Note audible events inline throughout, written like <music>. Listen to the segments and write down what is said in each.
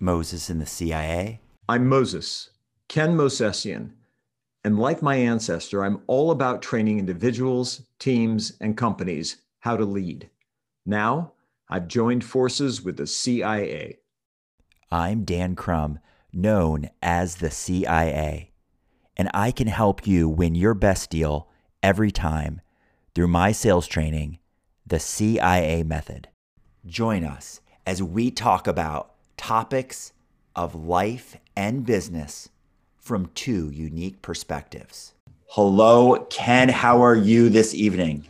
Moses in the CIA. I'm Moses, Ken Mosesian. And like my ancestor, I'm all about training individuals, teams, and companies how to lead. Now, I've joined forces with the CIA. I'm Dan Crum, known as the CIA, and I can help you win your best deal every time through my sales training, the CIA method. Join us as we talk about topics of life and business from two unique perspectives. Hello, Ken. How are you this evening?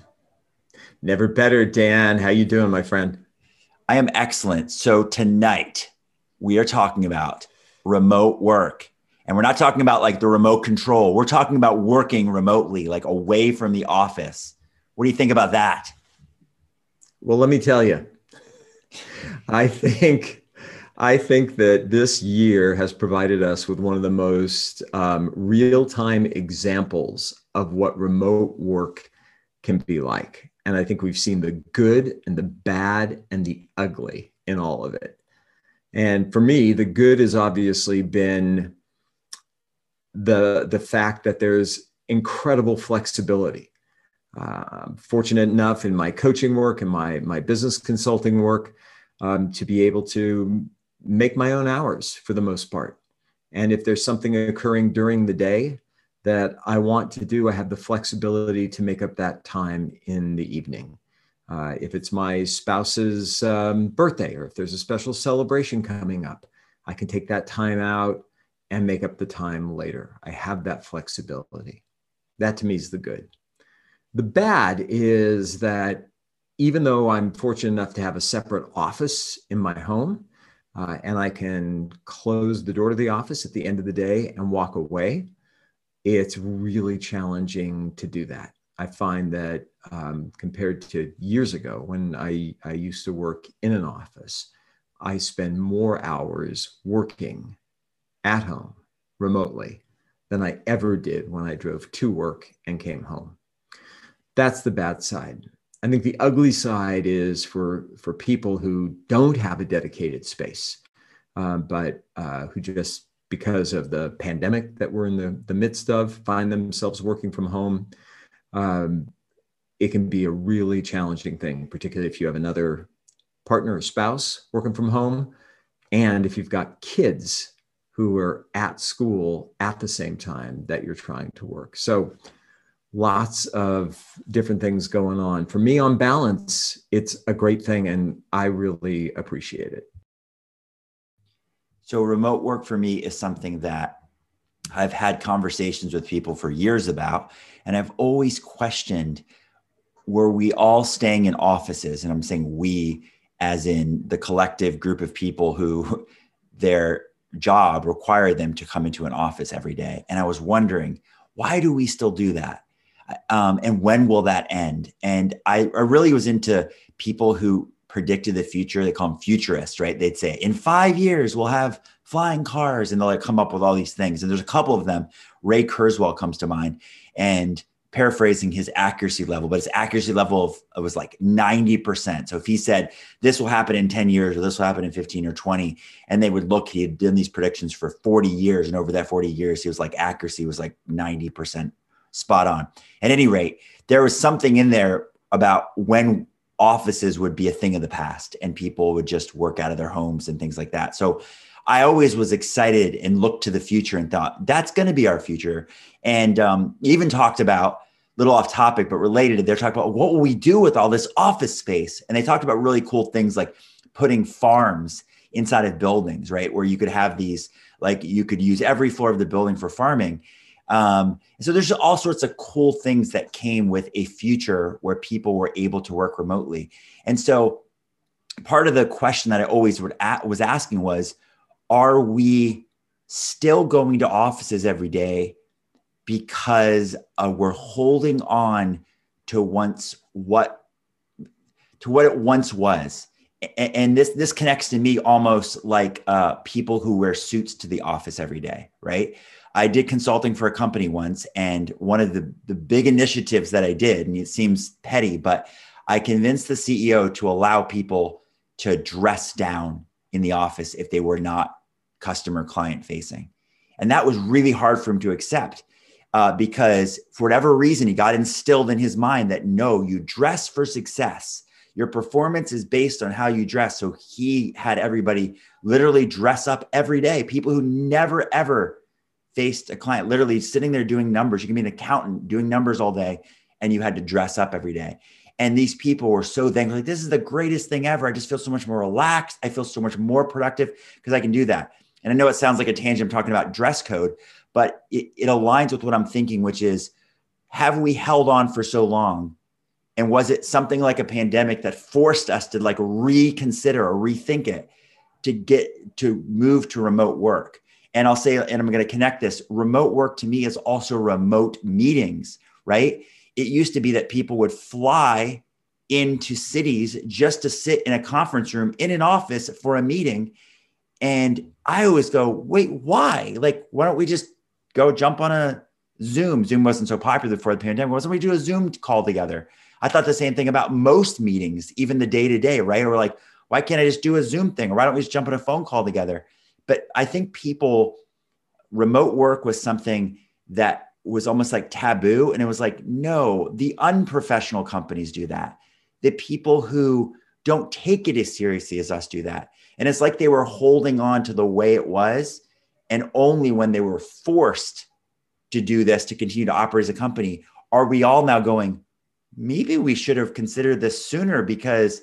Never better, Dan. How you doing, my friend? I am excellent. So tonight we are talking about remote work. And we're not talking about like the remote control. We're talking about working remotely, like away from the office. What do you think about that? Well, let me tell you. I think I think that this year has provided us with one of the most um, real time examples of what remote work can be like. And I think we've seen the good and the bad and the ugly in all of it. And for me, the good has obviously been the, the fact that there's incredible flexibility. Uh, fortunate enough in my coaching work and my, my business consulting work um, to be able to make my own hours for the most part. And if there's something occurring during the day that I want to do, I have the flexibility to make up that time in the evening. Uh, if it's my spouse's um, birthday or if there's a special celebration coming up, I can take that time out and make up the time later. I have that flexibility. That to me is the good. The bad is that even though I'm fortunate enough to have a separate office in my home, uh, and I can close the door to the office at the end of the day and walk away, it's really challenging to do that. I find that um, compared to years ago when I, I used to work in an office, I spend more hours working at home remotely than I ever did when I drove to work and came home. That's the bad side. I think the ugly side is for for people who don't have a dedicated space, uh, but uh, who just because of the pandemic that we're in the, the midst of find themselves working from home. Um, it can be a really challenging thing, particularly if you have another partner or spouse working from home, and if you've got kids who are at school at the same time that you're trying to work. So lots of different things going on. For me, on balance, it's a great thing and I really appreciate it. So, remote work for me is something that I've had conversations with people for years about, and I've always questioned were we all staying in offices? And I'm saying we, as in the collective group of people who <laughs> their job required them to come into an office every day. And I was wondering, why do we still do that? Um, and when will that end? And I, I really was into people who predicted the future. They call them futurists, right? They'd say, in five years, we'll have flying cars. And they'll like come up with all these things. And there's a couple of them. Ray Kurzweil comes to mind. And paraphrasing his accuracy level, but his accuracy level of, was like 90%. So if he said this will happen in 10 years or this will happen in 15 or 20, and they would look, he had done these predictions for 40 years. And over that 40 years, he was like accuracy was like 90% spot on. At any rate, there was something in there about when offices would be a thing of the past and people would just work out of their homes and things like that. So I always was excited and looked to the future and thought that's going to be our future. And um, even talked about little off topic, but related. They're talking about what will we do with all this office space? And they talked about really cool things like putting farms inside of buildings, right? Where you could have these, like you could use every floor of the building for farming. Um, so there's all sorts of cool things that came with a future where people were able to work remotely. And so part of the question that I always would a- was asking was, are we still going to offices every day because uh, we're holding on to once what to what it once was and, and this this connects to me almost like uh, people who wear suits to the office every day right I did consulting for a company once, and one of the, the big initiatives that I did, and it seems petty, but I convinced the CEO to allow people to dress down in the office if they were not customer client facing. And that was really hard for him to accept uh, because for whatever reason, he got instilled in his mind that no, you dress for success. Your performance is based on how you dress. So he had everybody literally dress up every day. People who never ever faced a client, literally sitting there doing numbers. You can be an accountant doing numbers all day, and you had to dress up every day. And these people were so thankful. Like, this is the greatest thing ever. I just feel so much more relaxed. I feel so much more productive because I can do that. And I know it sounds like a tangent. I'm talking about dress code, but it, it aligns with what I'm thinking, which is have we held on for so long? And was it something like a pandemic that forced us to like reconsider or rethink it to get to move to remote work? And I'll say, and I'm going to connect this remote work to me is also remote meetings, right? It used to be that people would fly into cities just to sit in a conference room in an office for a meeting. And I always go, wait, why? Like, why don't we just go jump on a Zoom? Zoom wasn't so popular before the pandemic. Why don't we do a Zoom call together? I thought the same thing about most meetings, even the day to day, right? Or like, why can't I just do a Zoom thing? Or why don't we just jump on a phone call together? But I think people, remote work was something that was almost like taboo. And it was like, no, the unprofessional companies do that. The people who don't take it as seriously as us do that. And it's like they were holding on to the way it was. And only when they were forced to do this to continue to operate as a company are we all now going, maybe we should have considered this sooner because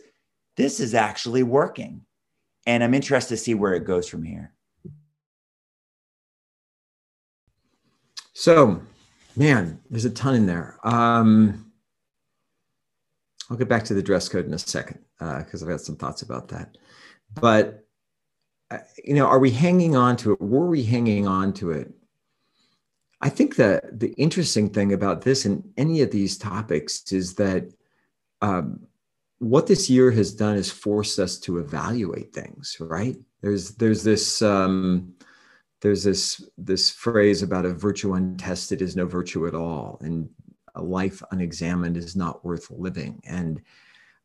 this is actually working. And I'm interested to see where it goes from here. So, man, there's a ton in there. Um, I'll get back to the dress code in a second because uh, I've got some thoughts about that. But, uh, you know, are we hanging on to it? Were we hanging on to it? I think that the interesting thing about this and any of these topics is that um, what this year has done is forced us to evaluate things, right? There's there's this um, there's this this phrase about a virtue untested is no virtue at all and a life unexamined is not worth living. And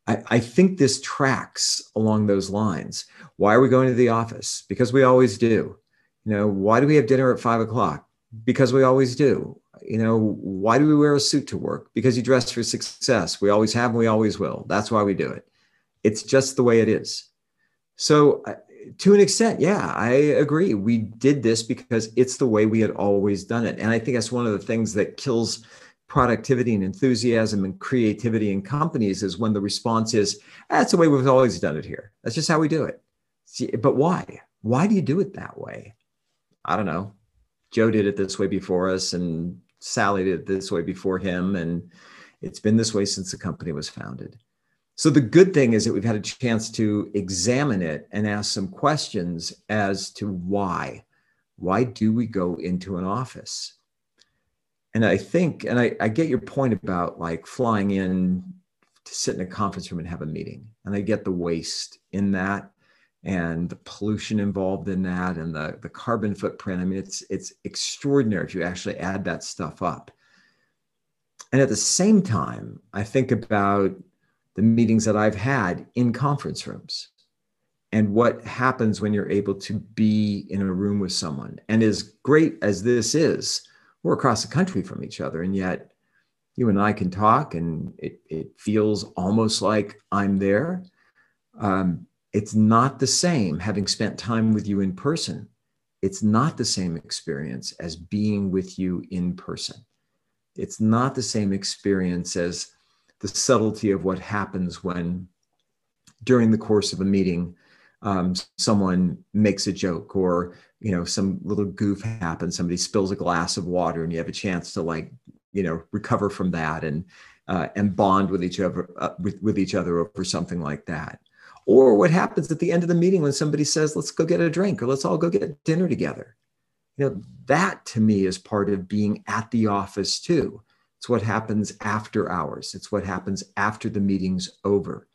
I, I, think this tracks along those lines. Why are we going to the office? Because we always do. You know why do we have dinner at five o'clock? Because we always do. You know why do we wear a suit to work? Because you dress for success. We always have and we always will. That's why we do it. It's just the way it is. So to an extent, yeah, I agree. We did this because it's the way we had always done it. And I think that's one of the things that kills productivity and enthusiasm and creativity in companies is when the response is, that's the way we've always done it here. That's just how we do it. See, but why? Why do you do it that way? I don't know. Joe did it this way before us, and Sally did it this way before him. And it's been this way since the company was founded. So the good thing is that we've had a chance to examine it and ask some questions as to why. Why do we go into an office? And I think, and I, I get your point about like flying in to sit in a conference room and have a meeting. And I get the waste in that and the pollution involved in that and the, the carbon footprint. I mean, it's it's extraordinary if you actually add that stuff up. And at the same time, I think about the meetings that I've had in conference rooms and what happens when you're able to be in a room with someone. And as great as this is, we're across the country from each other, and yet you and I can talk, and it, it feels almost like I'm there. Um, it's not the same having spent time with you in person. It's not the same experience as being with you in person. It's not the same experience as the subtlety of what happens when during the course of a meeting um, someone makes a joke or you know some little goof happens somebody spills a glass of water and you have a chance to like you know recover from that and uh, and bond with each other uh, with, with each other over something like that. Or what happens at the end of the meeting when somebody says let's go get a drink or let's all go get dinner together. You know that to me is part of being at the office too it's what happens after hours. It's what happens after the meeting's over.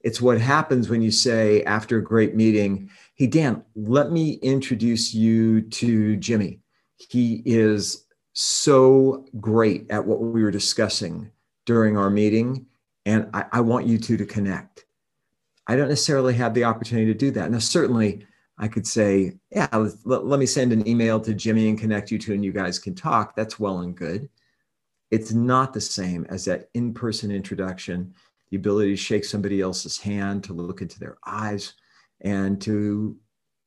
It's what happens when you say after a great meeting, Hey, Dan, let me introduce you to Jimmy. He is so great at what we were discussing during our meeting, and I, I want you two to connect. I don't necessarily have the opportunity to do that. Now, certainly, I could say, yeah, let, let, me send an email to Jimmy and connect you two, and you guys can talk. That's well and good. It's not the same as that in person introduction, the ability to shake somebody else's hand, to look into their eyes, and to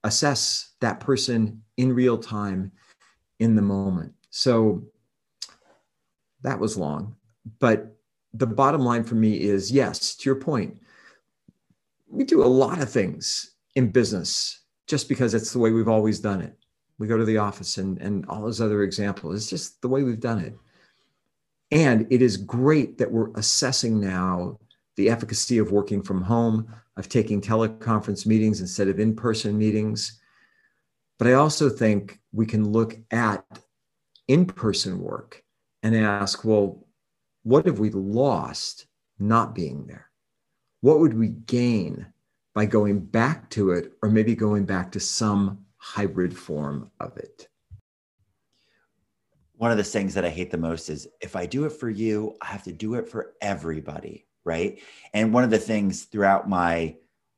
assess that person in real time in the moment. So that was long. But the bottom line for me is yes, to your point, we do a lot of things in business just because it's the way we've always done it. We go to the office and, and all those other examples. It's just the way we've done it. And it is great that we're assessing now the efficacy of working from home, of taking teleconference meetings instead of in person meetings. But I also think we can look at in person work and ask, well, what have we lost not being there? What would we gain by going back to it, or maybe going back to some hybrid form of it? One of the things that I hate the most is if I do it for you, I have to do it for everybody. Right. And one of the things throughout my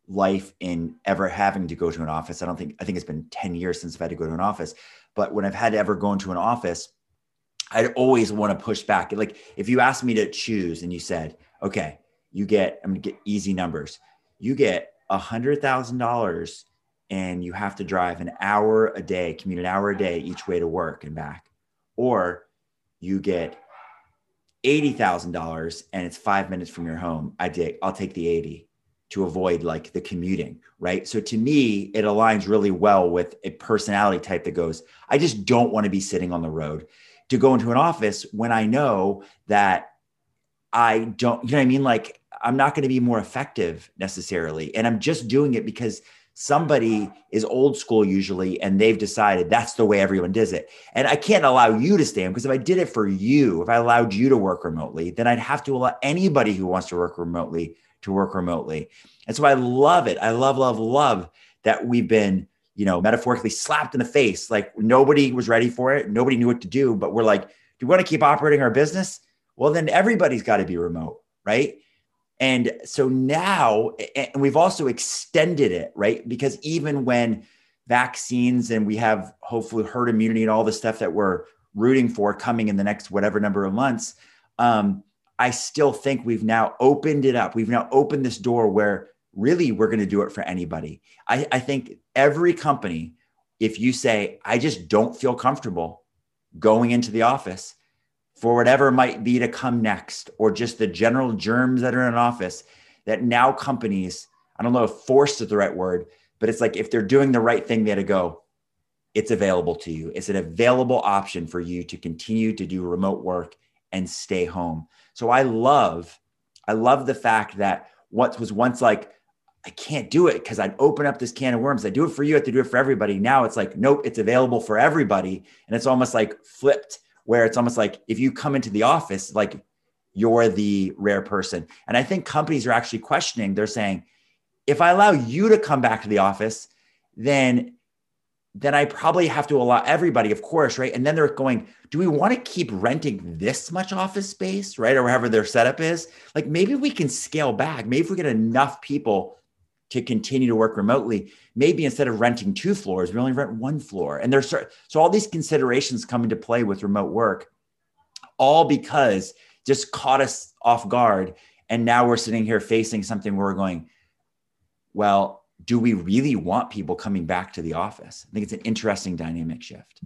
life in ever having to go to an office, I don't think, I think it's been 10 years since I've had to go to an office. But when I've had to ever go into an office, I'd always want to push back. Like if you asked me to choose and you said, okay, you get, I'm gonna get easy numbers. You get a hundred thousand dollars and you have to drive an hour a day, commute an hour a day each way to work and back. Or you get eighty thousand dollars and it's five minutes from your home. I take I'll take the 80 to avoid like the commuting, right? So to me, it aligns really well with a personality type that goes, I just don't want to be sitting on the road to go into an office when I know that I don't, you know what I mean? Like I'm not going to be more effective necessarily. And I'm just doing it because somebody is old school usually and they've decided that's the way everyone does it. And I can't allow you to stand because if I did it for you, if I allowed you to work remotely, then I'd have to allow anybody who wants to work remotely to work remotely. And so I love it. I love, love, love that we've been you know, metaphorically slapped in the face. Like nobody was ready for it. Nobody knew what to do. But we're like, do we want to keep operating our business? Well, then everybody's got to be remote, right? And so now, and we've also extended it, right? Because even when vaccines and we have hopefully herd immunity and all the stuff that we're rooting for coming in the next whatever number of months, um, I still think we've now opened it up. We've now opened this door where really we're going to do it for anybody. I, I think every company, if you say, I just don't feel comfortable going into the office for whatever might be to come next, or just the general germs that are in office, that now companies, I don't know if forced is the right word, but it's like if they're doing the right thing, they had to go, it's available to you. It's an available option for you to continue to do remote work and stay home. So I love, I love the fact that what was once like I can't do it because I'd open up this can of worms. I do it for you, I have to do it for everybody. Now it's like, nope, it's available for everybody. And it's almost like flipped, where it's almost like if you come into the office, like you're the rare person. And I think companies are actually questioning, they're saying, if I allow you to come back to the office, then then I probably have to allow everybody, of course, right? And then they're going, do we want to keep renting this much office space, right? Or wherever their setup is? Like maybe we can scale back. Maybe if we get enough people to continue to work remotely, maybe instead of renting two floors, we only rent one floor. And there's so all these considerations come into play with remote work, all because just caught us off guard. And now we're sitting here facing something where we're going, well, do we really want people coming back to the office? I think it's an interesting dynamic shift.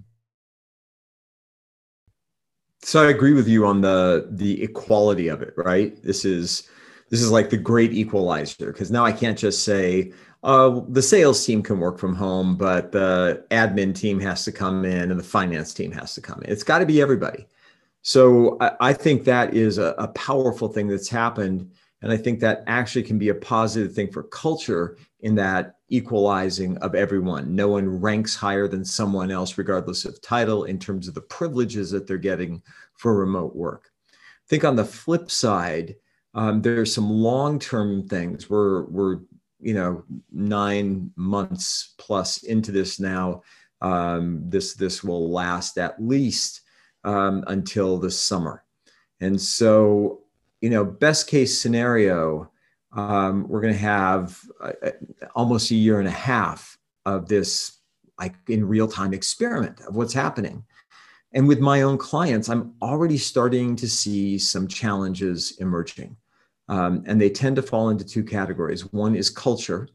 So I agree with you on the the equality of it, right? This is this is like the great equalizer because now I can't just say uh, the sales team can work from home, but the admin team has to come in and the finance team has to come in. It's got to be everybody. So I, I think that is a, a powerful thing that's happened. And I think that actually can be a positive thing for culture in that equalizing of everyone. No one ranks higher than someone else, regardless of title, in terms of the privileges that they're getting for remote work. I think on the flip side, um, there's some long-term things. We're we're you know nine months plus into this now. Um, this this will last at least um, until the summer, and so you know best case scenario. Um, we're going to have uh, uh, almost a year and a half of this, like in real time experiment of what's happening. And with my own clients, I'm already starting to see some challenges emerging. Um, and they tend to fall into two categories. One is culture.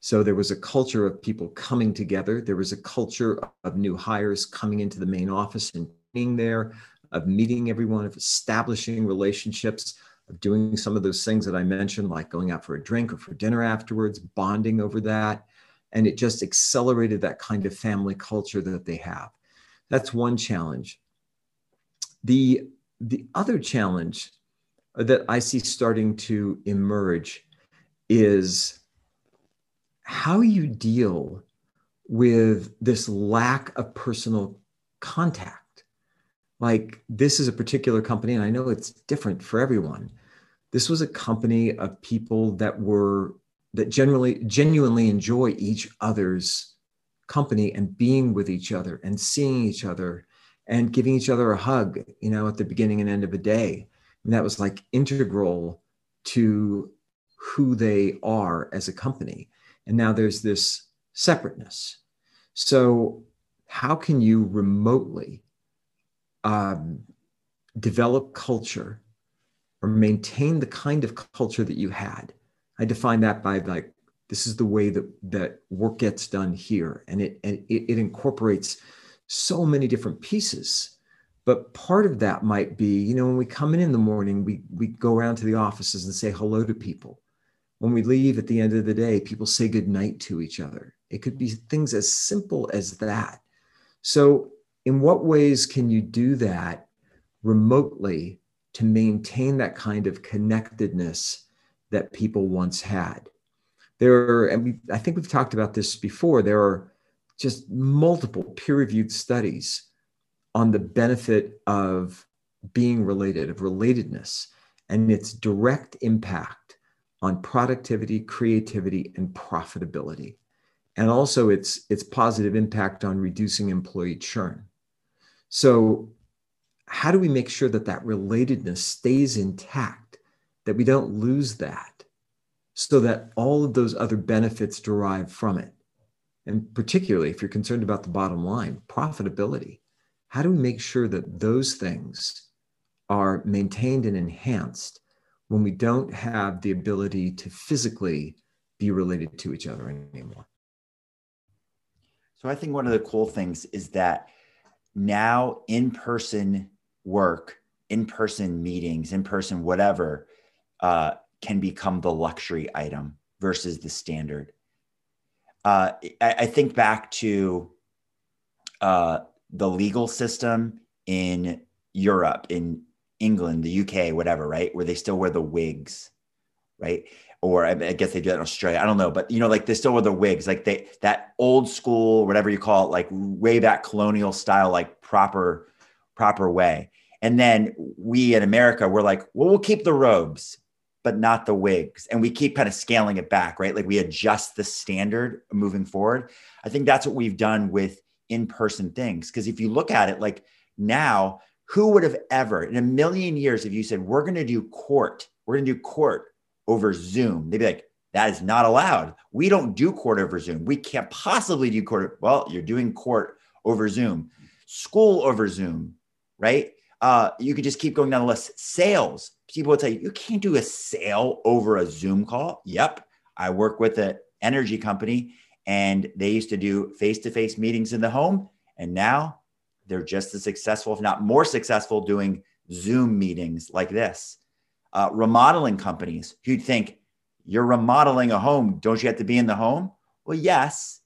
So there was a culture of people coming together. There was a culture of new hires coming into the main office and being there, of meeting everyone, of establishing relationships, of doing some of those things that I mentioned, like going out for a drink or for dinner afterwards, bonding over that. And it just accelerated that kind of family culture that they have. That's one challenge. The, the other challenge that I see starting to emerge is how you deal with this lack of personal contact. Like, this is a particular company, and I know it's different for everyone. This was a company of people that were that generally genuinely enjoy each other's company and being with each other and seeing each other and giving each other a hug, you know, at the beginning and end of a day. And that was like integral to who they are as a company. And now there's this separateness. So, how can you remotely um, develop culture or maintain the kind of culture that you had? I define that by like, this is the way that, that work gets done here. And it, and it, it incorporates so many different pieces. But part of that might be, you know, when we come in in the morning, we, we go around to the offices and say hello to people when we leave at the end of the day, people say goodnight to each other. It could be things as simple as that. So, in what ways can you do that remotely to maintain that kind of connectedness that people once had? There are, and we, I think we've talked about this before, there are just multiple peer reviewed studies on the benefit of being related, of relatedness, and its direct impact on productivity, creativity, and profitability. And also its, its positive impact on reducing employee churn. So, how do we make sure that that relatedness stays intact, that we don't lose that, so that all of those other benefits derive from it? And particularly if you're concerned about the bottom line, profitability, how do we make sure that those things are maintained and enhanced when we don't have the ability to physically be related to each other anymore. So I think one of the cool things is that now in person work, in person meetings, in person whatever uh, can become the luxury item versus the standard. Uh, I, I, think back to uh, the legal system in Europe, in England, the UK, whatever, right? Where they still wear the wigs, right? Or I, guess they do that in Australia. I don't know, but you know, like they still wear the wigs, like they that old school, whatever you call it, like way back colonial style, like proper, proper way. And then we in America, we're like, well, we'll keep the robes, but not the wigs. And we keep kind of scaling it back, right? Like we adjust the standard moving forward. I think that's what we've done with in person things. Because if you look at it, like now, who would have ever in a million years, if you said, we're going to do court, we're going to do court over Zoom, they'd be like, that is not allowed. We don't do court over Zoom. We can't possibly do court. Well, you're doing court over Zoom, school over Zoom, right? Uh, you could just keep going down the list. Sales, people would say, you, can't do a sale over a Zoom call. Yep. I work with an energy company and they used to do face to face meetings in the home. And now they're just as successful, if not more successful, doing Zoom meetings like this. Uh, remodeling companies you'd think you're remodeling a home, don't you have to be in the home? Well, yes,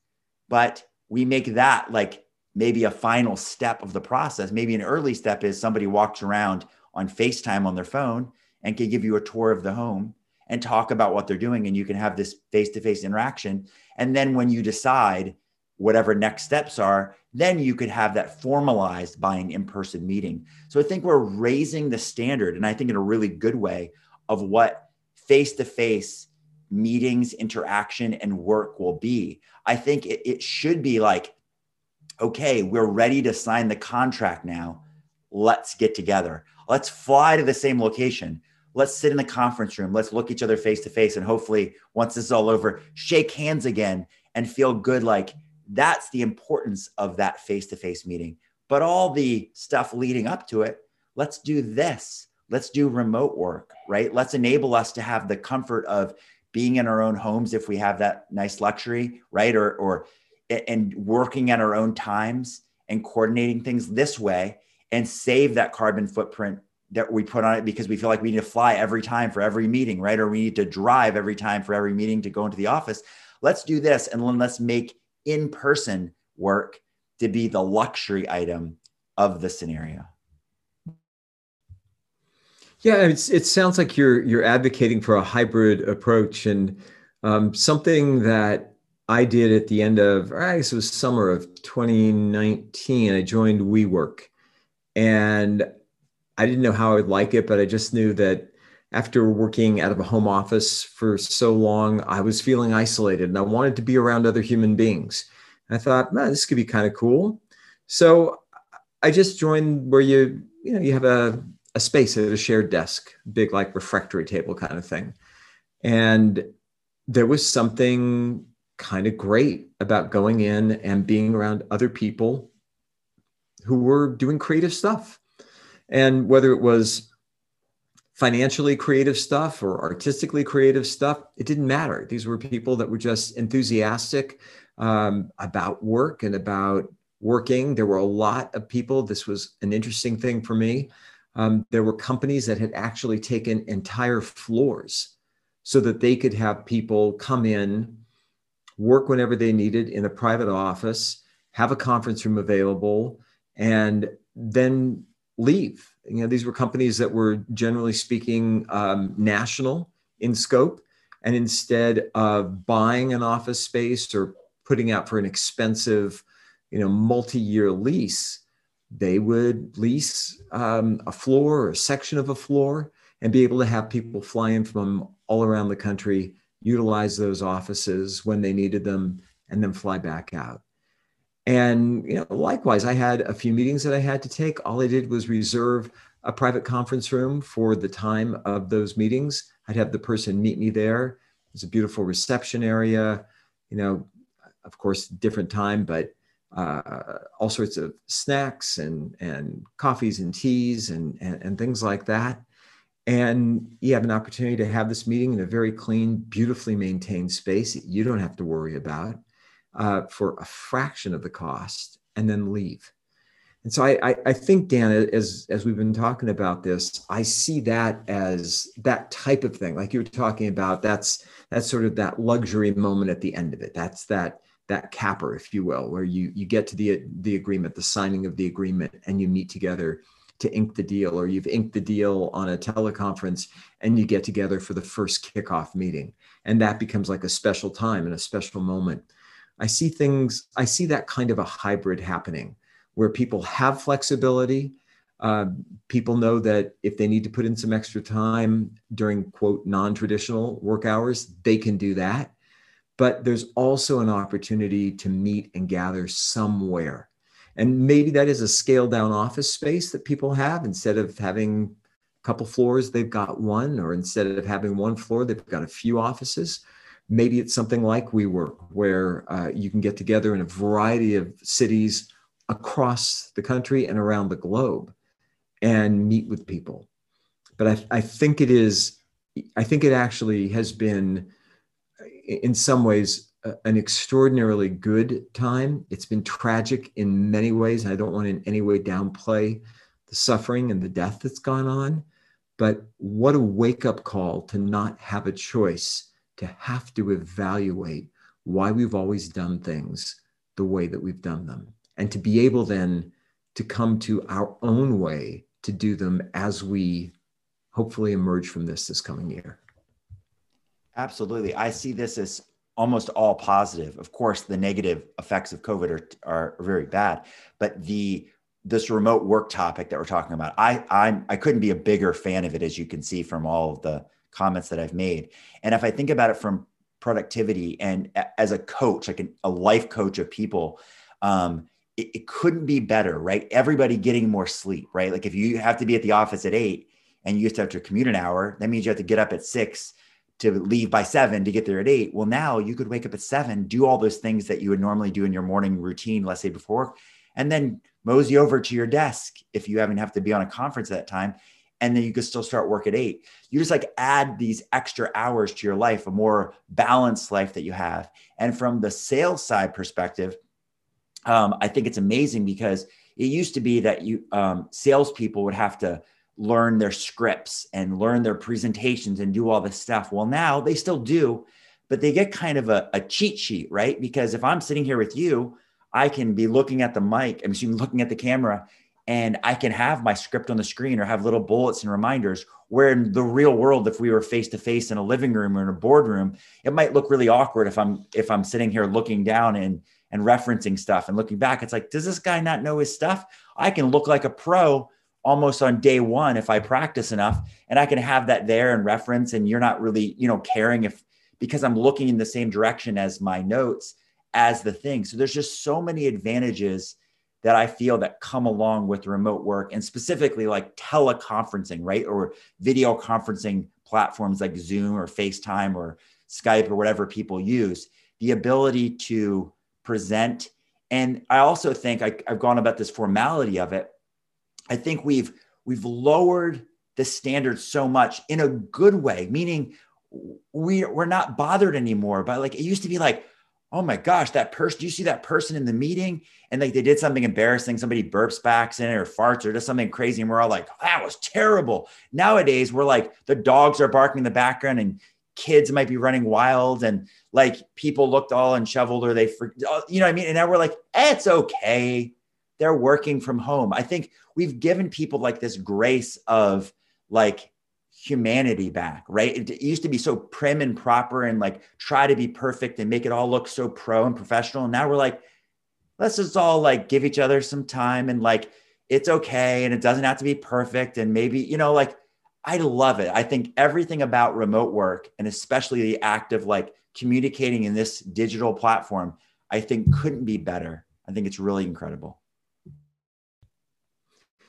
but we make that like maybe a final step of the process. Maybe an early step is somebody walks around on FaceTime on their phone and can give you a tour of the home and talk about what they're doing. And you can have this face to face interaction. And then when you decide whatever next steps are, then you could have that formalized by an in person meeting. So I think we're raising the standard, and I think in a really good way, of what face to face meetings, interaction, and work will be. I think it, it should be like, okay, we're ready to sign the contract now. Let's get together. Let's fly to the same location. let's sit in the conference room let's look each other face to face and hopefully once this is all over shake hands again and feel good like that's the importance of that face to face meeting but all the stuff leading up to it let's do this let's do remote work right let's enable us to have the comfort of being in our own homes if we have that nice luxury right or or and working at our own times and coordinating things this way and save that carbon footprint that we put on it because we feel like we need to fly every time for every meeting, right? Or we need to drive every time for every meeting to go into the office. Let's do this and then let's make in person work to be the luxury item of the scenario. Yeah, it sounds like you're you're advocating for a hybrid approach, and um, something that I did at the end of I guess it was summer of 2019. I joined WeWork, and I didn't know how I would like it, but I just knew that after working out of a home office for so long, I was feeling isolated and I wanted to be around other human beings. I thought, man, this could be kind of cool. So I just joined where you, you know, you have a, a space at a shared desk, big like refectory table kind of thing. And there was something kind of great about going in and being around other people who were doing creative stuff and whether it was financially creative stuff or artistically creative stuff, it didn't matter. These were people that were just enthusiastic um, about work and about working. There were a lot of people. This was an interesting thing for me. Um, there were companies that had actually taken entire floors so that they could have people come in, work whenever they needed in a private office, have a conference room available, and then leave. You know, these were companies that were generally speaking um, national in scope, and instead of buying an office space or putting out for an expensive, you know, multi-year lease, they would lease um, a floor or a section of a floor and be able to have people fly in from all around the country, utilize those offices when they needed them, and then fly back out. And you know, likewise, I had a few meetings that I had to take. All I did was reserve a private conference room for the time of those meetings. I'd have the person meet me there. It's a beautiful reception area. You know, of course, different time, but uh, all sorts of snacks and and coffees and teas and, and and things like that. And you have an opportunity to have this meeting in a very clean, beautifully maintained space that you don't have to worry about uh, for a fraction of the cost and then leave. And so I, I, I, think, Dan, as, as we've been talking about this, I see that as that type of thing, like you were talking about, that's, that's sort of that luxury moment at the end of it. That's that, that capper, if you will, where you, you get to the, the agreement, the signing of the agreement, and you meet together to ink the deal, or you've inked the deal on a teleconference and you get together for the first kickoff meeting. And that becomes like a special time and a special moment. I see things, I see that kind of a hybrid happening where people have flexibility. Uh, people know that if they need to put in some extra time during quote non-traditional work hours, they can do that. But there's also an opportunity to meet and gather somewhere. And maybe that is a scaled down office space that people have instead of having a couple floors, they've got one, or instead of having one floor, they've got a few offices Maybe it's something like WeWork, where uh, you can get together in a variety of cities across the country and around the globe and meet with people. But I, I think it is, I think it actually has been, in some ways, an extraordinarily good time. It's been tragic in many ways. I don't want in any way downplay the suffering and the death that's gone on. But what a wake up call to not have a choice to have to evaluate why we've always done things the way that we've done them and to be able then to come to our own way to do them as we hopefully emerge from this this coming year absolutely i see this as almost all positive of course the negative effects of covid are, are very bad but the this remote work topic that we're talking about i i'm i couldn't be a bigger fan of it as you can see from all of the comments that I've made. And if I think about it from productivity and as a coach, like a life coach of people, um, it, it couldn't be better, right? Everybody getting more sleep, right? Like if you have to be at the office at eight and you to have to commute an hour, that means you have to get up at six to leave by seven to get there at eight. Well, now you could wake up at seven, do all those things that you would normally do in your morning routine, let's say before, and then mosey over to your desk if you haven't have to be on a conference at that time. And then you could still start work at eight. You just like add these extra hours to your life, a more balanced life that you have. And from the sales side perspective, um, I think it's amazing because it used to be that you um, salespeople would have to learn their scripts and learn their presentations and do all this stuff. Well, now they still do, but they get kind of a, a cheat sheet, right? Because if I'm sitting here with you, I can be looking at the mic, I'm looking at the camera, and I can have my script on the screen or have little bullets and reminders. Where in the real world, if we were face to face in a living room or in a boardroom, it might look really awkward if I'm if I'm sitting here looking down and and referencing stuff and looking back. It's like, does this guy not know his stuff? I can look like a pro almost on day one if I practice enough and I can have that there and reference and you're not really, you know, caring if because I'm looking in the same direction as my notes as the thing. So there's just so many advantages that I feel that come along with remote work and specifically like teleconferencing, right? Or video conferencing platforms like Zoom or FaceTime or Skype or whatever people use, the ability to present. And I also think I, have gone about this formality of it I think we've we've lowered the standards so much in a good way, meaning we we're not bothered anymore. by like it used to be like, oh my gosh, that person, do you see that person in the meeting? And like they did something embarrassing, somebody burps back in it or farts or does something crazy. And we're all like, that was terrible. Nowadays, we're like, the dogs are barking in the background and kids might be running wild and like people looked all unshoveled or they, you know what I mean? And now we're like, eh, it's okay they're working from home. I think we've given people like this grace of like humanity back, right? It, used to be so prim and proper and like try to be perfect and make it all look so pro and professional. And now we're like, let's just all like give each other some time and like it's okay and it doesn't have to be perfect. And maybe, you know, like I love it. I think everything about remote work and especially the act of like communicating in this digital platform, I think couldn't be better. I think it's really incredible.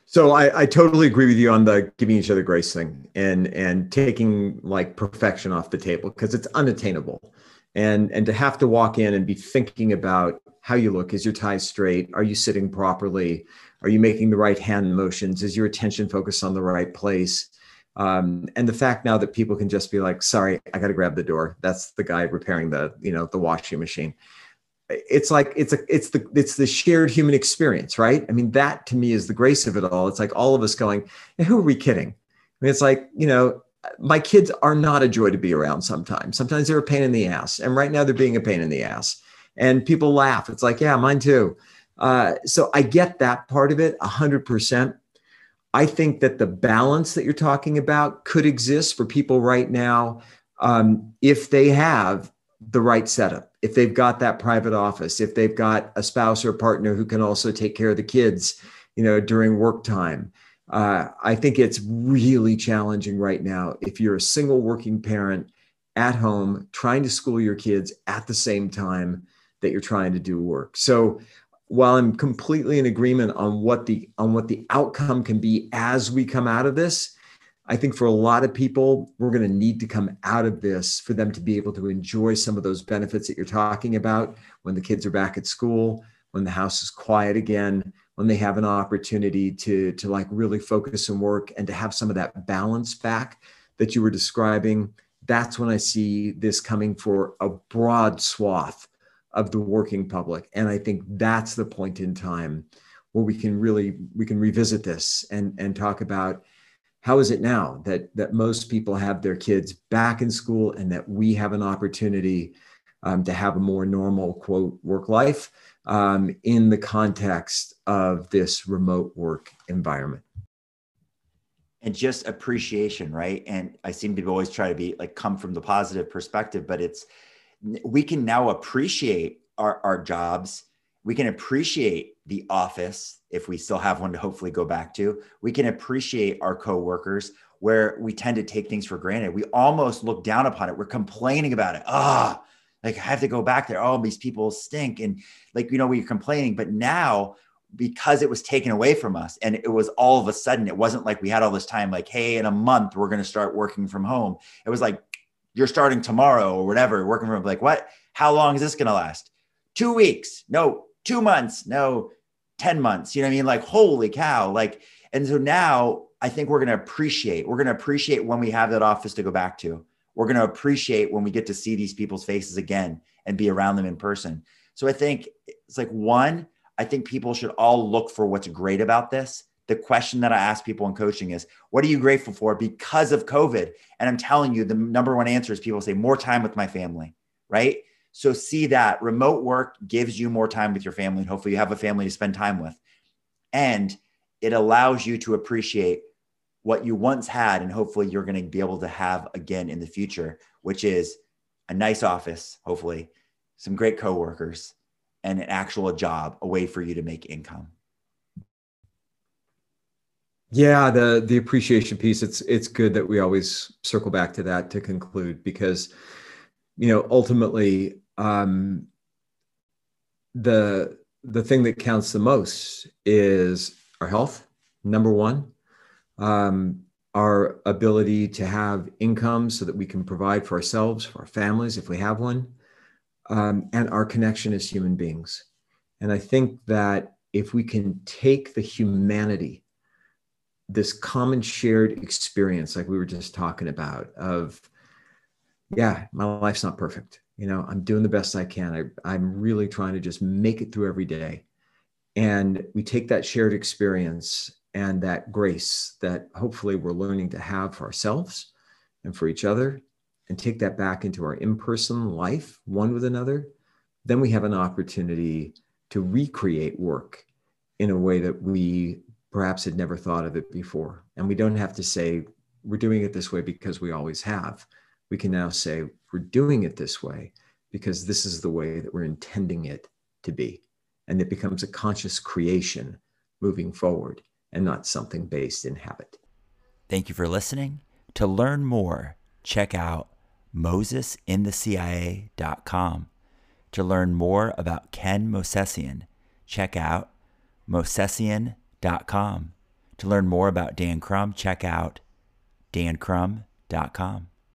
So I, I totally agree with you on the giving each other grace thing and and taking like perfection off the table because it's unattainable. And and to have to walk in and be thinking about how you look, is your tie straight? Are you sitting properly? Are you making the right hand motions? Is your attention focused on the right place? Um, and the fact now that people can just be like, sorry, I got to grab the door. That's the guy repairing the, you know, the washing machine it's like it's a it's the it's the shared human experience right? I mean that to me is the grace of it all. It's like all of us going who are we kidding? I mean it's like you know my kids are not a joy to be around sometimes. Sometimes they're a pain in the ass and right now they're being a pain in the ass and people laugh. It's like yeah mine too. Uh, so i get that part of it 100% i think that the balance that you're talking about could exist for people right now um, if they have the right setup. If they've got that private office if they've got a spouse or partner who can also take care of the kids you know during work time uh, i think it's really challenging right now if you're a single working parent at home trying to school your kids at the same time that you're trying to do work. So while i'm completely in agreement on what the on what the outcome can be as we come out of this I think for a lot of people, we're going to need to come out of this for them to be able to enjoy some of those benefits that you're talking about when the kids are back at school, when the house is quiet again, when they have an opportunity to, to like really focus and work and to have some of that balance back that you were describing. That's when I see this coming for a broad swath of the working public. And I think that's the point in time where we can really we can revisit this and, and talk about how is it now that that most people have their kids back in school and that we have an opportunity um, to have a more normal quote work life um, in the context of this remote work environment? And just appreciation right? And i seem to always try to be like come from the positive perspective but it's we can now appreciate our, our jobs we can appreciate the office if we still have one to hopefully go back to. We can appreciate our coworkers where we tend to take things for granted. We almost look down upon it. We're complaining about it. Ah like i have to go back there. Oh these people stink. And like you know we're complaining but now because it was taken away from us and it was all of a sudden it wasn't like we had all this time like hey in a month we're going to start working from home. It was like you're starting tomorrow or whatever working from like what? How long is this going to last? Two weeks. No two months no 10 months you know what i mean like holy cow like and so now i think we're going to appreciate we're going to appreciate when we have that office to go back to we're going to appreciate when we get to see these people's faces again and be around them in person so i think it's like one I think people should all look for what's great about this. The question that I ask people in coaching is, what are you grateful for because of COVID? And I'm telling you, the number one answer is people say, more time with my family, right? So see that remote work gives you more time with your family. And hopefully you have a family to spend time with. And it allows you to appreciate what you once had. And hopefully you're going to be able to have again in the future, which is a nice office, hopefully, some great coworkers, and an actual job, a way for you to make income. Yeah, the the appreciation piece. It's it's good that we always circle back to that to conclude because, you know, ultimately, um, the the thing that counts the most is our health. Number one, um, our ability to have income so that we can provide for ourselves, for our families, if we have one, um, and our connection as human beings. And I think that if we can take the humanity, this common shared experience, like we were just talking about, of, yeah, my life's not perfect. You know, I'm doing the best I can. I, I'm really trying to just make it through every day. And we take that shared experience and that grace that hopefully we're learning to have for ourselves and for each other and take that back into our in person life, one with another, then we have an opportunity to recreate work in a way that we perhaps had never thought of it before. And we don't have to say, we're doing it this way because we always have. We can now say, we're doing it this way because this is the way that we're intending it to be. And it becomes a conscious creation moving forward and not something based in habit. Thank you for listening. To learn more, check out mosesinthecia.com. To learn more about Ken Mosesian, check out mosesian.com. To learn more about Dan Crum, check out dancrum.com.